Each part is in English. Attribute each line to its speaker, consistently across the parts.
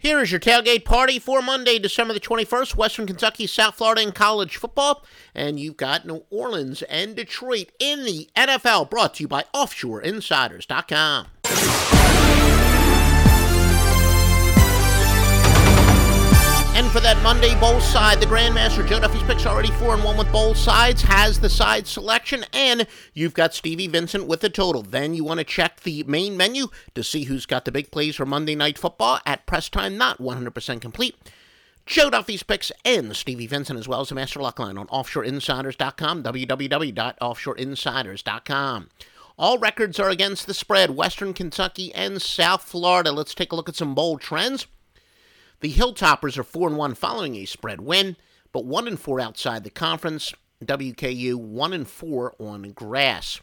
Speaker 1: Here is your tailgate party for Monday, December the 21st, Western Kentucky, South Florida, and college football. And you've got New Orleans and Detroit in the NFL, brought to you by OffshoreInsiders.com. Monday bowl side, the Grandmaster Joe Duffy's picks already four and one with bowl sides, has the side selection, and you've got Stevie Vincent with the total. Then you want to check the main menu to see who's got the big plays for Monday Night Football at press time, not 100% complete. Joe Duffy's picks and Stevie Vincent, as well as the Master Luck Line on OffshoreInsiders.com, www.offshoreinsiders.com. All records are against the spread, Western Kentucky and South Florida. Let's take a look at some bold trends. The Hilltoppers are 4 and 1 following a spread win, but 1 and 4 outside the conference. WKU 1 and 4 on grass.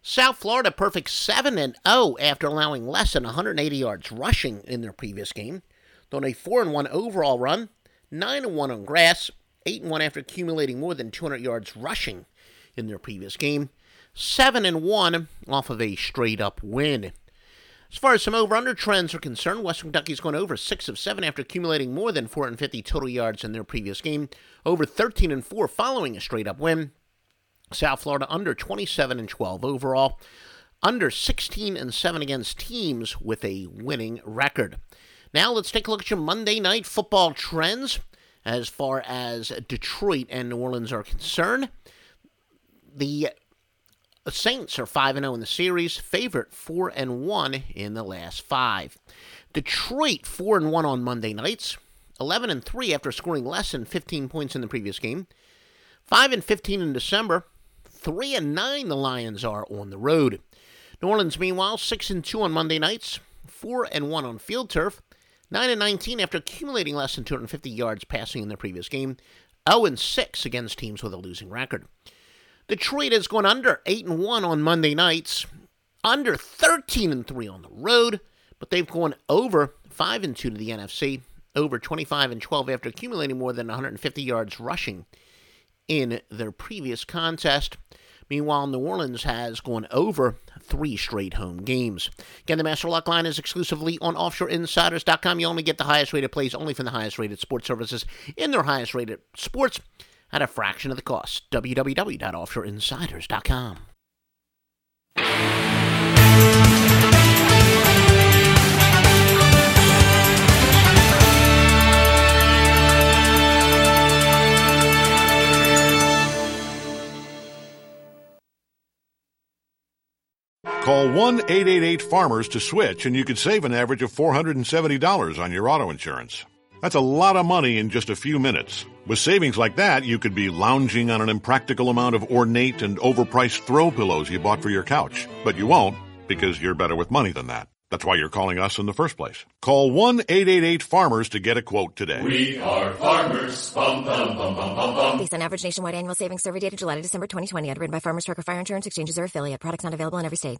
Speaker 1: South Florida perfect 7 and 0 after allowing less than 180 yards rushing in their previous game. On a 4 and 1 overall run, 9 and 1 on grass, 8 and 1 after accumulating more than 200 yards rushing in their previous game. 7 and 1 off of a straight up win. As far as some over under trends are concerned, Western Kentucky's gone over 6 of 7 after accumulating more than 450 total yards in their previous game, over 13 and 4 following a straight up win. South Florida under 27 and 12 overall, under 16 and 7 against teams with a winning record. Now let's take a look at your Monday night football trends as far as Detroit and New Orleans are concerned. The the Saints are 5 0 in the series, favorite 4 and 1 in the last five. Detroit 4 and 1 on Monday nights, 11 and 3 after scoring less than 15 points in the previous game. 5 and 15 in December, 3 and 9 the Lions are on the road. New Orleans meanwhile 6 and 2 on Monday nights, 4 and 1 on field turf, 9 and 19 after accumulating less than 250 yards passing in their previous game, 0 and 6 against teams with a losing record. Detroit has gone under 8 and 1 on Monday nights, under 13 and 3 on the road, but they've gone over 5 and 2 to the NFC, over 25 and 12 after accumulating more than 150 yards rushing in their previous contest. Meanwhile, New Orleans has gone over three straight home games. Again, the Master Lock line is exclusively on OffshoreInsiders.com. You only get the highest rated plays only from the highest rated sports services in their highest rated sports at a fraction of the cost. www.offshoreinsiders.com.
Speaker 2: Call 1 888 Farmers to switch, and you could save an average of $470 on your auto insurance. That's a lot of money in just a few minutes. With savings like that, you could be lounging on an impractical amount of ornate and overpriced throw pillows you bought for your couch. But you won't, because you're better with money than that. That's why you're calling us in the first place. Call 1-888-FARMERS to get a quote today.
Speaker 3: We are farmers. Bum, bum, bum, bum, bum, bum.
Speaker 4: Based on average nationwide annual savings survey data July to December 2020, underwritten by Farmers Truck or Fire Insurance Exchanges or affiliate. Products not available in every state.